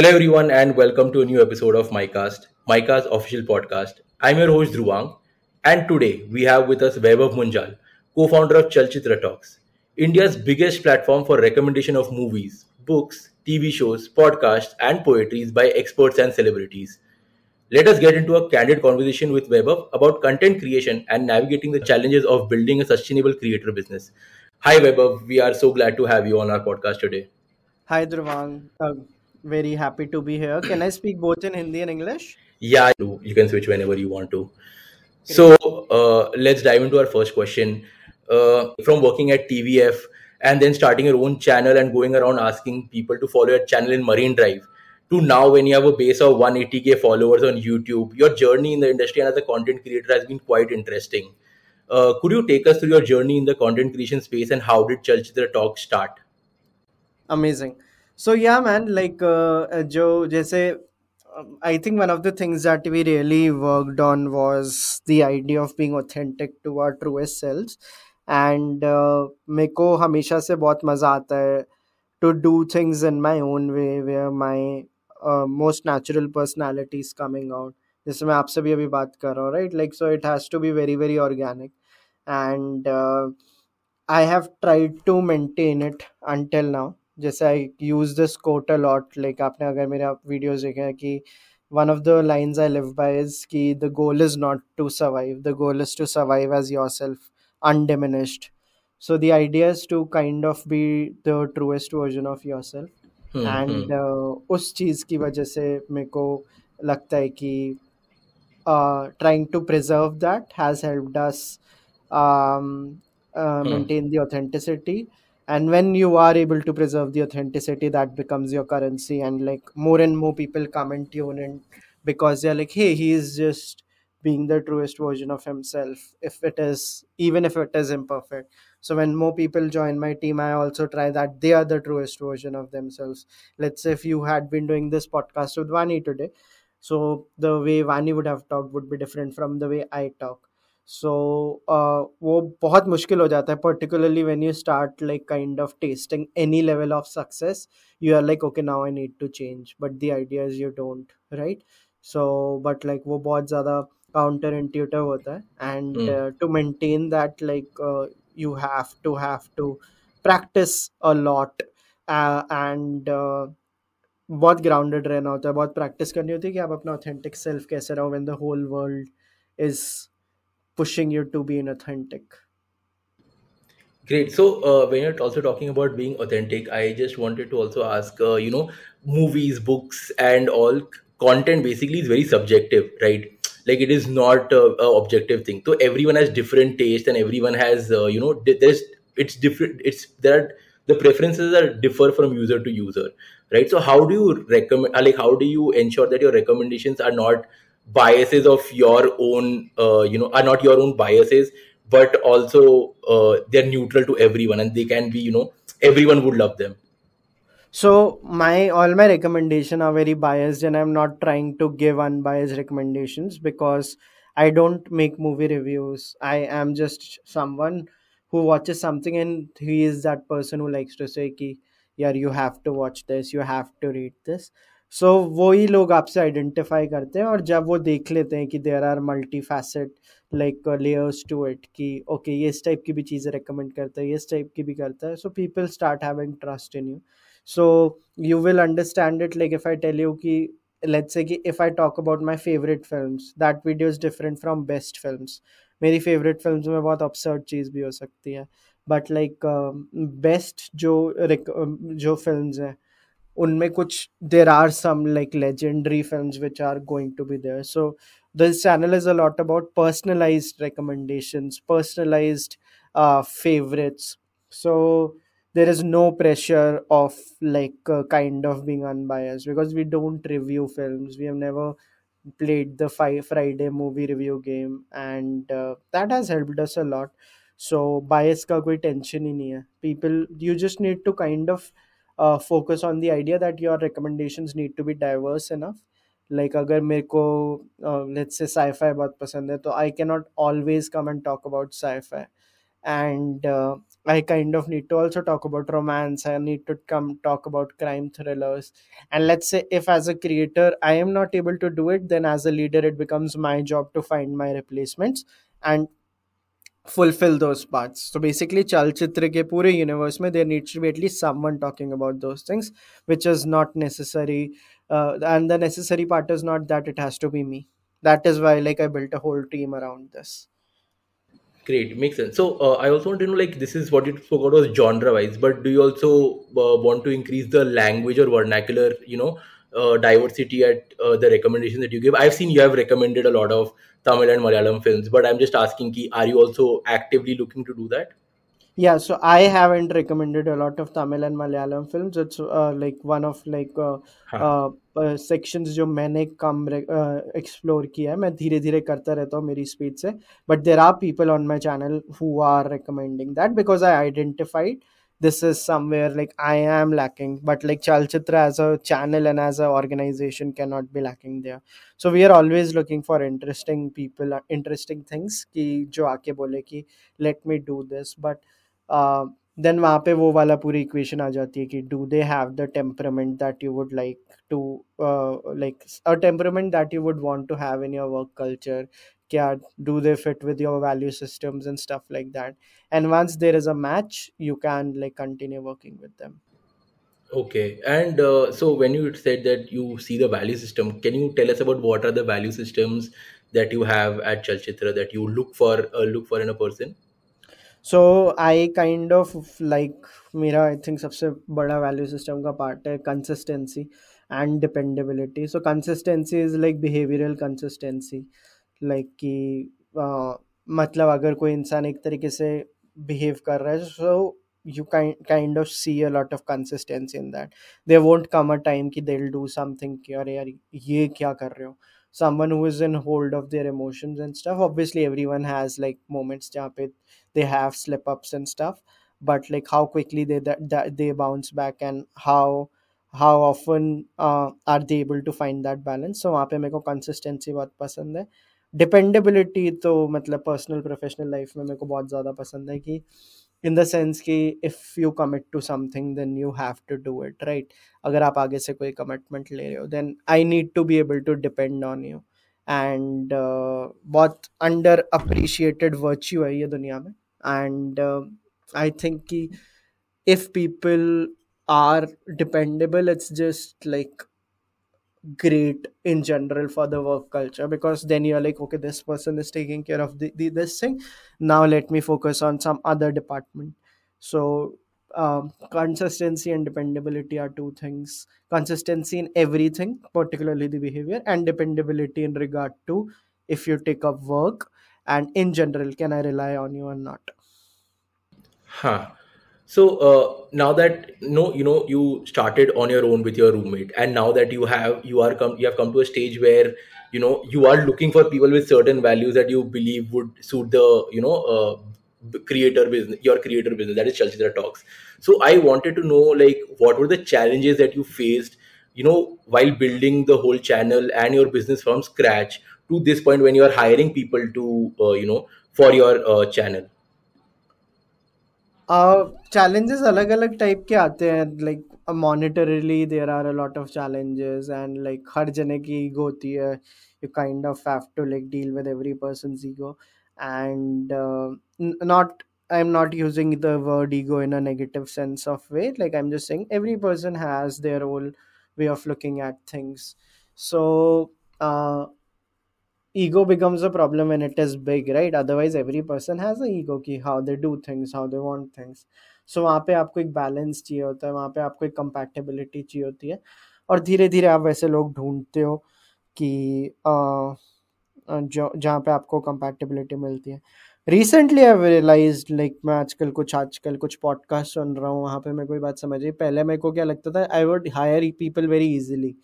Hello, everyone, and welcome to a new episode of MyCast, MyCast official podcast. I'm your host, Dhruvang, and today we have with us Vaibhav Munjal, co founder of Chalchitra Talks, India's biggest platform for recommendation of movies, books, TV shows, podcasts, and poetries by experts and celebrities. Let us get into a candid conversation with Vaibhav about content creation and navigating the challenges of building a sustainable creator business. Hi, Vaibhav. We are so glad to have you on our podcast today. Hi Dhruvang, uh, very happy to be here. Can I speak both in Hindi and English? Yeah, you can switch whenever you want to. So uh, let's dive into our first question. Uh, from working at TVF and then starting your own channel and going around asking people to follow your channel in Marine Drive to now when you have a base of 180k followers on YouTube, your journey in the industry and as a content creator has been quite interesting. Uh, could you take us through your journey in the content creation space and how did Chalchitra Talk start? Amazing. So yeah, man, like uh, uh, जो जैसे um, I think one of the things that we really worked on was the idea of being authentic to our truest selves. And uh, मेरे को हमेशा से बहुत मज़ा आता है to do things in my own way where my uh, most natural personality is coming out. जैसे मैं आपसे भी अभी बात कर रहा हूँ right like so it has to be very very organic and uh, I have tried to maintain it until now जैसे I use this quote a lot lot like आपने अगर मेरे आप वीडियोस देखे हैं कि one of the lines I live by is the goal is not to survive the goal is to survive as your self undiminished so the idea is to kind of be the truest version of your self and उस चीज़ की वजह से मेरे को लगता है कि trying to preserve that has helped us maintain the authenticity and when you are able to preserve the authenticity that becomes your currency. And like more and more people come and tune in because they're like hey he is just being the truest version of himself if it is even if it is imperfect. So when more people join my team i also try that they are the truest version of themselves. Let's say if you had been doing this podcast with vani today so the way Vani would have talked would be different from the way I talk. So uh, वो बहुत मुश्किल हो जाता है particularly when you start like kind of testing any level of success you are like okay now I need to change but the ideas you don't right so but like वो बहुत ज़्यादा counter intuitive होता है and to maintain that like you have to have to practice a lot and बहुत grounded रहना होता है बहुत प्रैक्टिस करनी होती है कि आप अपना ऑथेंटिक सेल्फ कैसे रहो when the whole world is pushing you to be authentic great. So uh, when you're also talking about being authentic i just wanted to also ask uh, you know movies books and all content basically is very subjective right? Like it is not uh, a objective thing. So everyone has different taste and everyone has uh, you know there's it's different it's that the preferences are differ from user to user right? So how do you recommend uh, like how do you ensure that your recommendations are not biases of your own uh, you know are not your own biases but also uh, they're neutral to everyone and they can be you know everyone would love them. So my all my recommendation are very biased and i'm not trying to give unbiased recommendations because i don't make movie reviews. I am just someone who watches something and he is that person who likes to say ki, yeah you have to watch this you have to read this. So वही लोग आपसे identify करते हैं और जब वो देख लेते हैं कि there are multi facet like layers to it कि ओके ये इस टाइप की भी चीज़ें रिकमेंड करता है ये इस टाइप की भी करता है। So people start having trust in you so you will understand it like if I tell you ki let's say ki if i talk about my favorite films that video is different from best films. मेरी favourite films में बहुत absurd चीज़ भी हो सकती है। But like best जो um, जो फ़िल्म हैं unme which there are some like legendary films which are going to be there. So this channel is a lot about personalized recommendations personalized uh, favorites. So there is no pressure of like uh, kind of being unbiased because we don't review films. We have never played the five friday movie review game and uh, that has helped us a lot. So bias ka koi tension hi nahi hai. People you just need to kind of uh, focus on the idea that your recommendations need to be diverse enough like अगर मेरे को uh, let's say sci-fi बहुत पसंद है तो I cannot always come and talk about sci-fi and uh, I kind of need to also talk about romance. I need to come talk about crime thrillers. And let's say if as a creator I am not able to do it, then as a leader it becomes my job to find my replacements and fulfill those parts. So basically Chalchitra ke pure universe mein there needs to be at least someone talking about those things, which is not necessary. Uh, and the necessary part is not that it has to be me. That is why like I built a whole team around this. Great, makes sense. So uh, I also want to know, like, this is what you spoke about was genre-wise, but do you also uh, want to increase the language or vernacular, you know, uh, diversity at uh, the recommendations that you give? I've seen you have recommended a lot of Tamil and Malayalam films, but I'm just asking, ki, are you also actively looking to do that? Yeah, so I haven't recommended a lot of Tamil and Malayalam films. It's uh, like one of like uh, हाँ uh, uh, sections जो मैंने कम explore किया है मैं धीरे धीरे करता रहता हूँ मेरी स्पीड से but there are people on my channel who are recommending that because I identified this is somewhere like i am lacking but like chalchitra as a channel and as a organization cannot be lacking there so we are always looking for interesting people uh, interesting things कि जो आके बोले कि let me do this but then वहाँ पे वो वाला पूरी इक्वेशन आ जाती है कि do they have the temperament that you would like to like a temperament that you would want to have in your work culture क्या do they fit with your value systems and stuff like that and once there is a match you can like continue working with them Okay. And uh, so when you said that you see the value system, can you tell us about what are the value systems that you have at Chalchitra that you look for uh, look for in a person? So I kind of like मेरा I think सबसे बड़ा value system का part है consistency and dependability so consistency is like behavioural consistency like कि मतलब अगर कोई इंसान एक तरीके से बिहेव कर रहा है, so you kind of see a lot of consistency in that. They won't come a time कि दे डू समथिंग क्योर यार, ये क्या कर रहे हो? Someone who is in hold of their emotions and stuff obviously everyone has like moments जहाँ पे they have slip ups and stuff but like how quickly they bounce back and how how often are they able to find that balance so वहाँ पे मेरे को consistency बहुत पसंद है। Dependability तो मतलब पर्सनल प्रोफेशनल लाइफ में मेरे को बहुत ज़्यादा पसंद है कि इन द सेंस कि if you commit to something then you have to do it right अगर आप आगे से कोई कमिटमेंट ले रहे हो then I need to be able to depend on you and बहुत अंडर अप्रिशिएटेड वर्च्यू है ये दुनिया में. एंड आई थिंक कि if people are dependable it's just like great in general for the work culture because then you're like okay this person is taking care of the, the this thing. Now let me focus on some other department. So um, consistency and dependability are two things. Consistency in everything particularly the behavior and dependability in regard to if you take up work and in general can i rely on you or not? Huh. So uh, now that no, you know, you started on your own with your roommate, and now that you have you are come you have come to a stage where you know you are looking for people with certain values that you believe would suit the you know uh, creator business, your creator business. That is Chalchitra Talks. So I wanted to know like what were the challenges that you faced, you know, while building the whole channel and your business from scratch to this point when you are hiring people to uh, you know for your uh, channel. Challenges अलग अलग type के आते हैं like मॉनिटरली there are a lot of challenges and like हर जने की ego होती है you kind of have to like deal with every person's ego and uh, n- not i'm not using the word ego in a negative sense of way like i'm just saying every person has their own way of looking at things so uh, ego becomes a problem when it is big, right? Otherwise, every person has a ego ki how they do things, how they want things. So, वहाँ पे आपको एक balance चाहिए होता है, वहाँ पे आपको एक कंपैटिबिलिटी चाहिए होती है। और धीरे धीरे आप वैसे लोग ढूंढते हो कि जो, जहाँ पे आपको कंपैटिबिलिटी मिलती है। रिसेंटली आई रियलाइज़ लाइक मैं आजकल कुछ आजकल कुछ पॉडकास्ट सुन रहा हूँ, वहाँ पे मैं कोई बात समझ आई पहले मेरे को क्या लगता था I would hire people very easily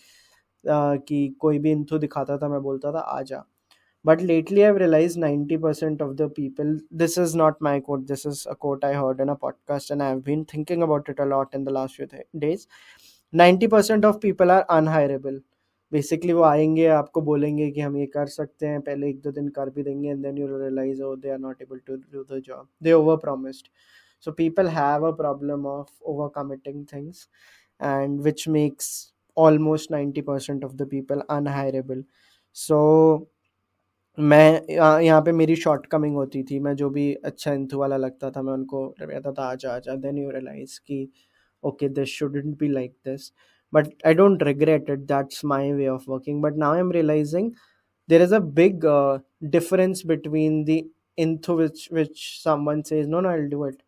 कि कोई भी इंथू दिखाता था, मैं बोलता था, आ जा। but lately i've realized 90% of the people this is not my quote this is a quote i heard in a podcast and i've been thinking about it a lot in the last few th- days 90% of people are unhireable basically वो आएंगे आपको बोलेंगे कि हम ये कर सकते हैं पहले एक दो दिन कर भी देंगे and then you realise oh they are not able to do the job they over promised so people have a problem of overcommitting things and which makes almost 90% of the people unhireable so मैं, यहाँ पे मेरी short coming होती थी। मैं जो भी अच्छा इंथू वाला लगता था, मैं उनको कहता था आ जा आ देन यू रियलाइज़ कि okay this shouldn't be like this but I don't regret it that's my way of working but now I am realizing there is a big difference between the enthu which which someone से is no no I do it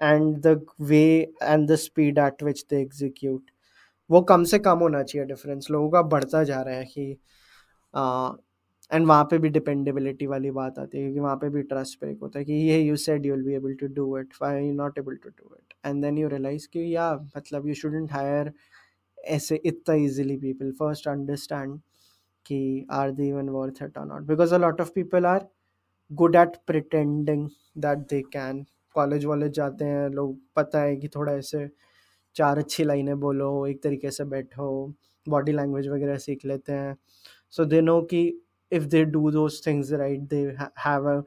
and the way and the speed at which they execute वो कम से कम होना चाहिए difference लोगों का बढ़ता जा रहा है कि uh, एंड वहाँ पे भी डिपेंडेबिलिटी वाली बात आती है, क्योंकि वहाँ पे भी ट्रस्ट ब्रेक होता है कि ये you said you will be able to do it why you not able to do it and then you realize कि या मतलब यू शुडेंट हायर ऐसे इतना इजीली पीपल फ़र्स्ट अंडरस्टैंड कि are they even worth it और not because a lot of people are good at pretending that they can college वॉलेज जाते हैं, लोग पता है कि थोड़ा ऐसे चार अच्छी लाइनें बोलो, एक तरीके से बैठो बॉडी लैंग्वेज वगैरह सीख लेते हैं। सो दे नो कि if they do those things right they ha- have a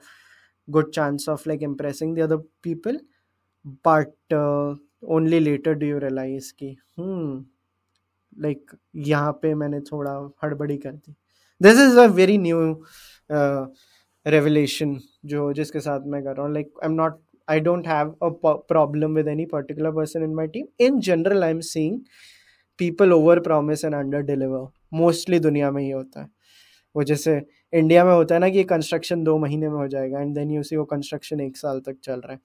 good chance of like impressing the other people. But uh, only later do you realize कि hmm like यहाँ पे मैंने थोड़ा हड़बड़ी कर दी this is a very new revelation जो जिसके साथ मैं कर रहा हूँ like I am not I don't have a problem with any particular person in my team in general I am seeing people over promise and under deliver mostly दुनिया में ही होता है। वो जैसे इंडिया में होता है ना कि कंस्ट्रक्शन दो महीने में हो जाएगा एंड देन यू सी वो कंस्ट्रक्शन एक साल तक चल रहा है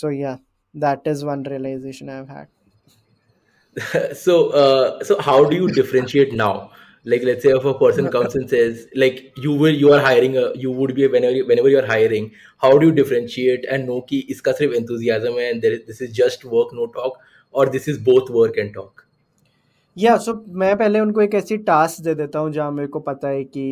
सो या that is one realization I have had so uh, so how do you differentiate like let's say if a person comes and says like you will you are hiring a you would be a, whenever you, whenever you're hiring how do you differentiate and know ki iska sirf enthusiasm hai and there is, this is just work no talk or this is both work and talk या सो मैं पहले उनको एक ऐसी task दे देता हूँ जहाँ मेरे को पता है कि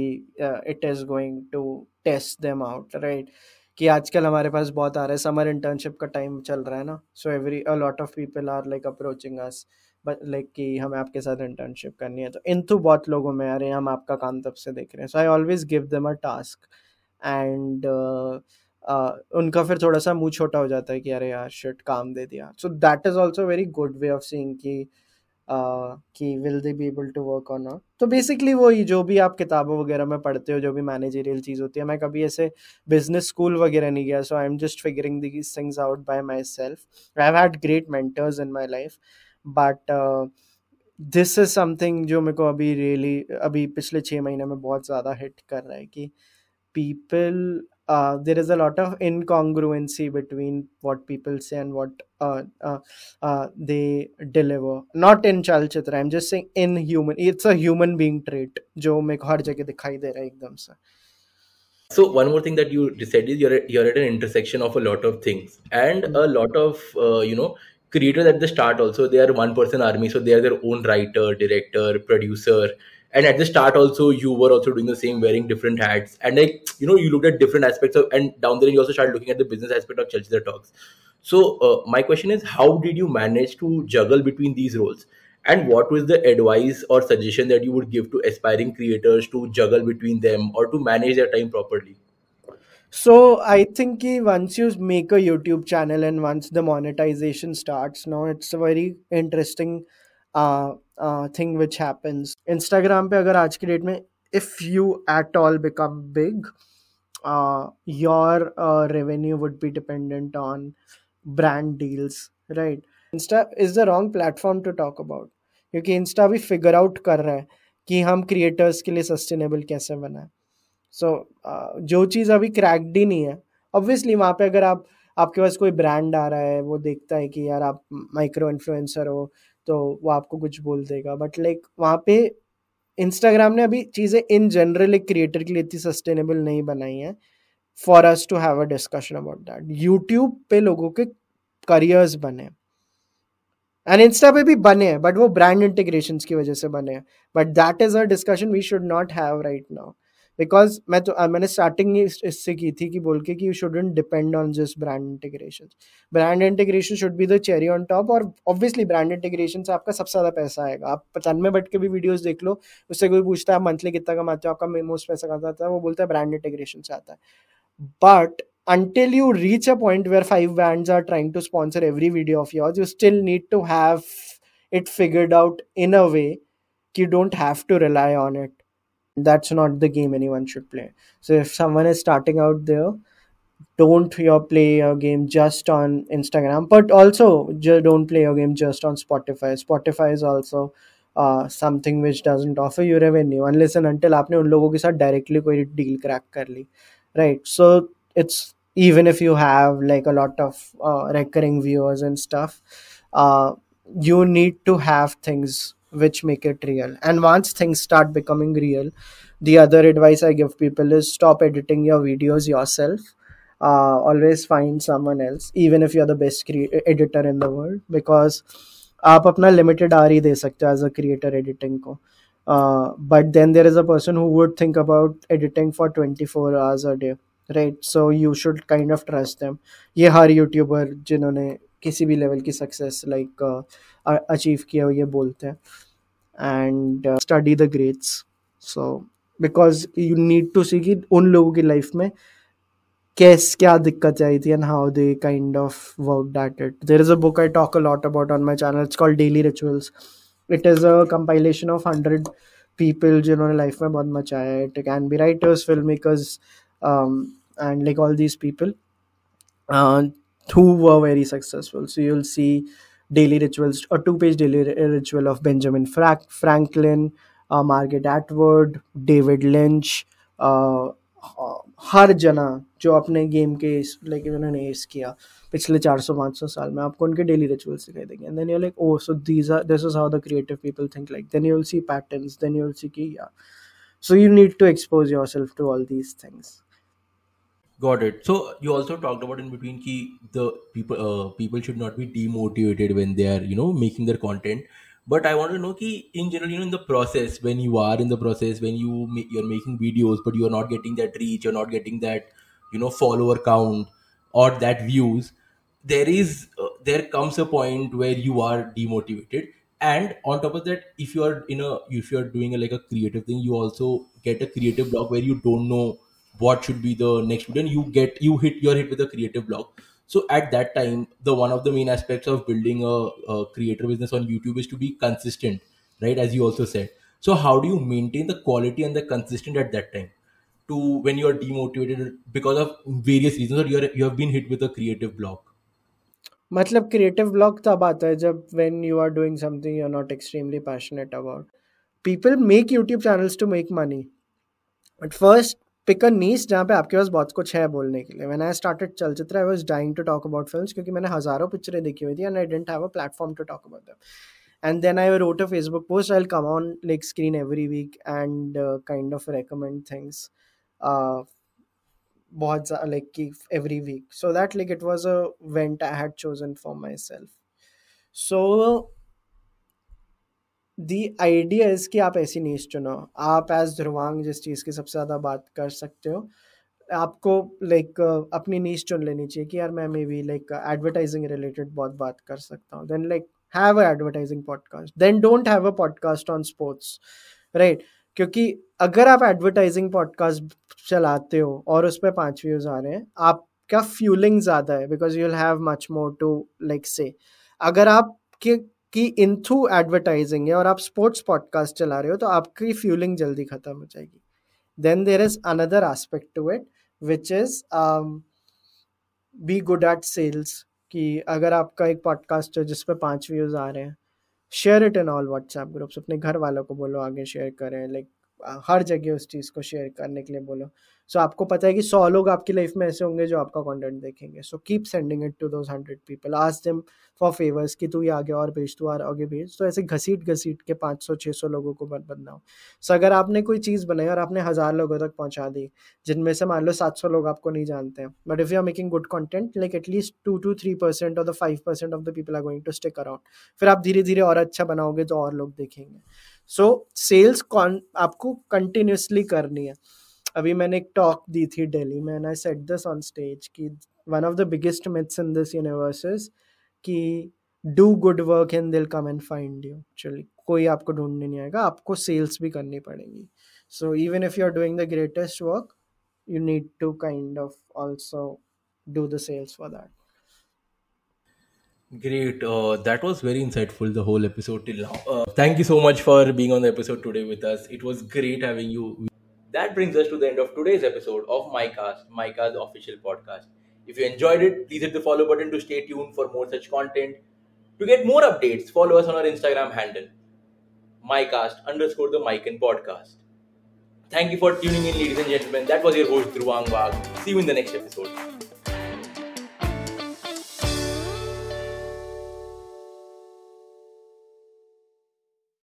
it is going to test them out right कि आजकल हमारे पास बहुत आ रहा है समर इंटर्नशिप का टाइम चल रहा है ना? So every a lot of people are like approaching us like कि हमें आपके साथ इंटर्नशिप करनी है। तो इन तो बहुत लोगों में हैं, हम आपका काम तब से देख रहे हैं। So I always give them a task and उनका फिर थोड़ा सा मुँह छोटा हो जाता है कि, अरे यार शिट काम दे दिया। So that is also very good way of seeing कि कि will they be able to work on not तो बेसिकली वही जो भी आप किताबों वगैरह में पढ़ते हो जो भी मैनेजरियल चीज़ होती है मैं कभी ऐसे बिज़नेस स्कूल वगैरह नहीं गया so I am just figuring these things out by myself I have had great mentors in my life but this is something जो मेरे को अभी रियली really, अभी पिछले छः महीने में बहुत ज़्यादा हिट कर रहा है कि people uh, there is a lot of incongruency between what people say and what uh, uh, uh, they deliver not in chalchitra i'm just saying in human it's a human being trait जो मेरे को हर जगह दिखाई दे रहा है एकदम से so one more thing that you said is you're at, you're at an intersection of a lot of things and a lot of uh, you know creators at the start also they are one person army so they are their own writer director producer and at the start also you were also doing the same wearing different hats and like you know you looked at different aspects of and down there you also started looking at the business aspect of Chalchitra Talks. So uh, my question is how did you manage to juggle between these roles and what was the advice or suggestion that you would give to aspiring creators to juggle between them or to manage their time properly? So I think once you make a YouTube channel and once the monetization starts, now it's a very interesting thing which happens Instagram पे अगर आज की date में if you at all become big your revenue would be dependent on brand deals right Insta is the wrong platform to talk about क्योंकि Insta भी figure out कर रहा है कि हम क्रिएटर्स के लिए सस्टेनेबल कैसे बनाए। सो so, uh, जो चीज़ अभी क्रैक्ड ही नहीं है ऑब्वियसली वहाँ पे अगर आप आपके पास कोई ब्रांड आ रहा है वो देखता है कि यार आप माइक्रो इन्फ्लुएंसर हो तो वो आपको कुछ बोल देगा। बट लाइक वहाँ पे इंस्टाग्राम ने अभी चीज़ें इन जनरल एक क्रिएटर के लिए इतनी सस्टेनेबल नहीं बनाई हैं। For us to have a discussion about that YouTube पे लोगों के करियर्स बने। एंड इंस्टा पे भी बने हैं बट वो ब्रांड इंटीग्रेशन की वजह से बने। हैं but that is a discussion we should not have right now because मैं तो मैंने स्टार्टिंग ही इससे की थी कि बोल के कि you shouldn't depend on just brand integration brand integration should be the cherry on top और ऑब्वियसली ब्रांड इंटीग्रेशन से आपका सबसे ज़्यादा पैसा आएगा। आप में बैठ के भी वीडियोज़ देख लो, उससे कोई पूछता है मंथली कितना कमाते हो, आपका मोस्ट पैसा कमाता है, वो बोलता है ब्रांड इंटीग्रेशन से आता है। But until you reach a point where five brands are trying to sponsor every video of yours, you still need to have it figured out in a way you don't have to rely on it. that's not the game anyone should play so if someone is starting out there don't your play your game just on instagram but also ju- don't play your game just on spotify spotify is also uh, something which doesn't offer you revenue unless and until आपने उन लोगों के साथ directly कोई deal crack कर ली right so it's even if you have like a lot of uh, recurring viewers and stuff uh, you need to have things which make it real and once things start becoming real the other advice i give people is stop editing your videos yourself uh, always find someone else even if you're the best cre- editor in the world because आप अपना limited are ही दे सकते हो as a creator editing को but then there is a person who would think about editing for twenty four hours a day right so you should kind of trust them ये हर YouTuber जिन्होंने किसी भी level की success like achieve किया ये बोलते हैं and study the greats so because you need to see कि उन लोगों की लाइफ में कैस क्या दिक्कत आई थी and how they kind of work at it there is a book I talk a lot about on my channel it's called Daily Rituals it is a compilation of hundred people जिन्होंने life में बहुत मचाया है. It can be writers film makers and like all these people who were very successful. So, you'll see daily rituals, a two-page daily ritual of Benjamin Frank- Franklin, uh, Margaret Atwood, David Lynch, uh, हर जना जो अपने game के like उन्होंने S किया पिछले 400 500 साल में आपको उनके डेली रिचुअल्स दिखाई देंगे and then you like oh so these are this is how the creative people think like then you will see patterns then you will see कि या so you need to expose yourself to all these things Got it. So you also talked about in between ki the people uh, people should not be demotivated when they are you know making their content. But I want to know ki in general you know in the process when you are in the process when you ma- you're making videos but you are not getting that reach you're not getting that you know follower count or that views there is uh, there comes a point where you are demotivated and on top of that if you are in a if you are doing a, like a creative thing you also get a creative block where you don't know what should be the next video and you get you hit you're hit with a creative block so at that time the one of the main aspects of building a, a creator business on youtube is to be consistent right as you also said so how do you maintain the quality and the consistent at that time to when you are demotivated because of various reasons or you are you have been hit with a creative block मतलब creative block तब आता है जब when you are doing something you are not extremely passionate about people make YouTube channels to make money but first pick a nice जहाँ पे आपके पास बहुत कुछ है बोलने के लिए। When I started Chalchitra I was dying to talk about films क्योंकि मैंने हज़ारों पिक्चरें देखी हुई थी and I didn't have a platform to talk about them and then I wrote a Facebook post I come on like screen every week and kind of things uh, बहुत like कि every week. So that like it was a vent I had chosen for myself. So the idea is कि आप ऐसी नीच चुनो। आप as Dhruvang जिस चीज़ की सबसे ज़्यादा बात कर सकते हो, आपको लाइक अपनी नीच चुन लेनी चाहिए कि यार मैं maybe like advertising related बहुत बात कर सकता हूँ। Then like have a advertising podcast then don't have a podcast on sports right क्योंकि अगर आप एडवर्टाइजिंग पॉडकास्ट चलाते हो और उस पर पाँच व्यूज़ आ रहे हैं, आपका फ्यूलिंग ज़्यादा है because you have much more to like say अगर आप के की इन थ्रू एडवर्टाइजिंग है और आप स्पोर्ट्स पॉडकास्ट चला रहे हो तो आपकी फ्यूलिंग जल्दी ख़त्म हो जाएगी। Then there is another aspect to it which is be good at sales कि अगर आपका एक पॉडकास्ट है जिसपे पाँच व्यूज़ आ रहे हैं share it in all WhatsApp groups अपने घर वालों को बोलो, आगे शेयर करें लाइक हर जगह उस चीज़ को शेयर करने के लिए बोलो। सो so, आपको पता है कि सौ लोग आपकी लाइफ में ऐसे होंगे जो आपका कंटेंट देखेंगे। So keep sending it to those hundred people ask them for favours कि तू ये आगे और भेज तू और आगे भेज। तो ऐसे घसीट घसीट के पाँच सौ छः सौ लोगों को मत बनाओ सो अगर आपने कोई चीज़ बनाई और आपने हज़ार लोगों तक पहुँचा दी जिनमें से मान लो सात सौ लोग आपको नहीं जानते हैं but if you are making good content like at least two two three percent और the five percent of the people are going to stick around फिर आप धीरे धीरे और अच्छा बनाओगे तो और लोग देखेंगे। सो सेल्स आपको कंटिन्यूसली करनी है। अभी मैंने एक टॉक दी थी दिल्ली में and I said this on stage कि one of the biggest myths in this universe is कि do good work and they'll come and find you actually कोई आपको ढूँढने नहीं आएगा, आपको सेल्स भी करनी पड़ेगी। So even if you are doing the greatest work you need to kind of also do the sales for that Great. Uh, that was very insightful, the whole episode till now. Uh, thank you so much for being on the episode today with us. It was great having you. That brings us to the end of today's episode of MyCast, MyCast official podcast. If you enjoyed it, please hit the follow button to stay tuned for more such content. To get more updates, follow us on our Instagram handle, MyCast underscore the Mike and podcast. Thank you for tuning in, ladies and gentlemen. That was your host, Dhruvang Wag. See you in the next episode.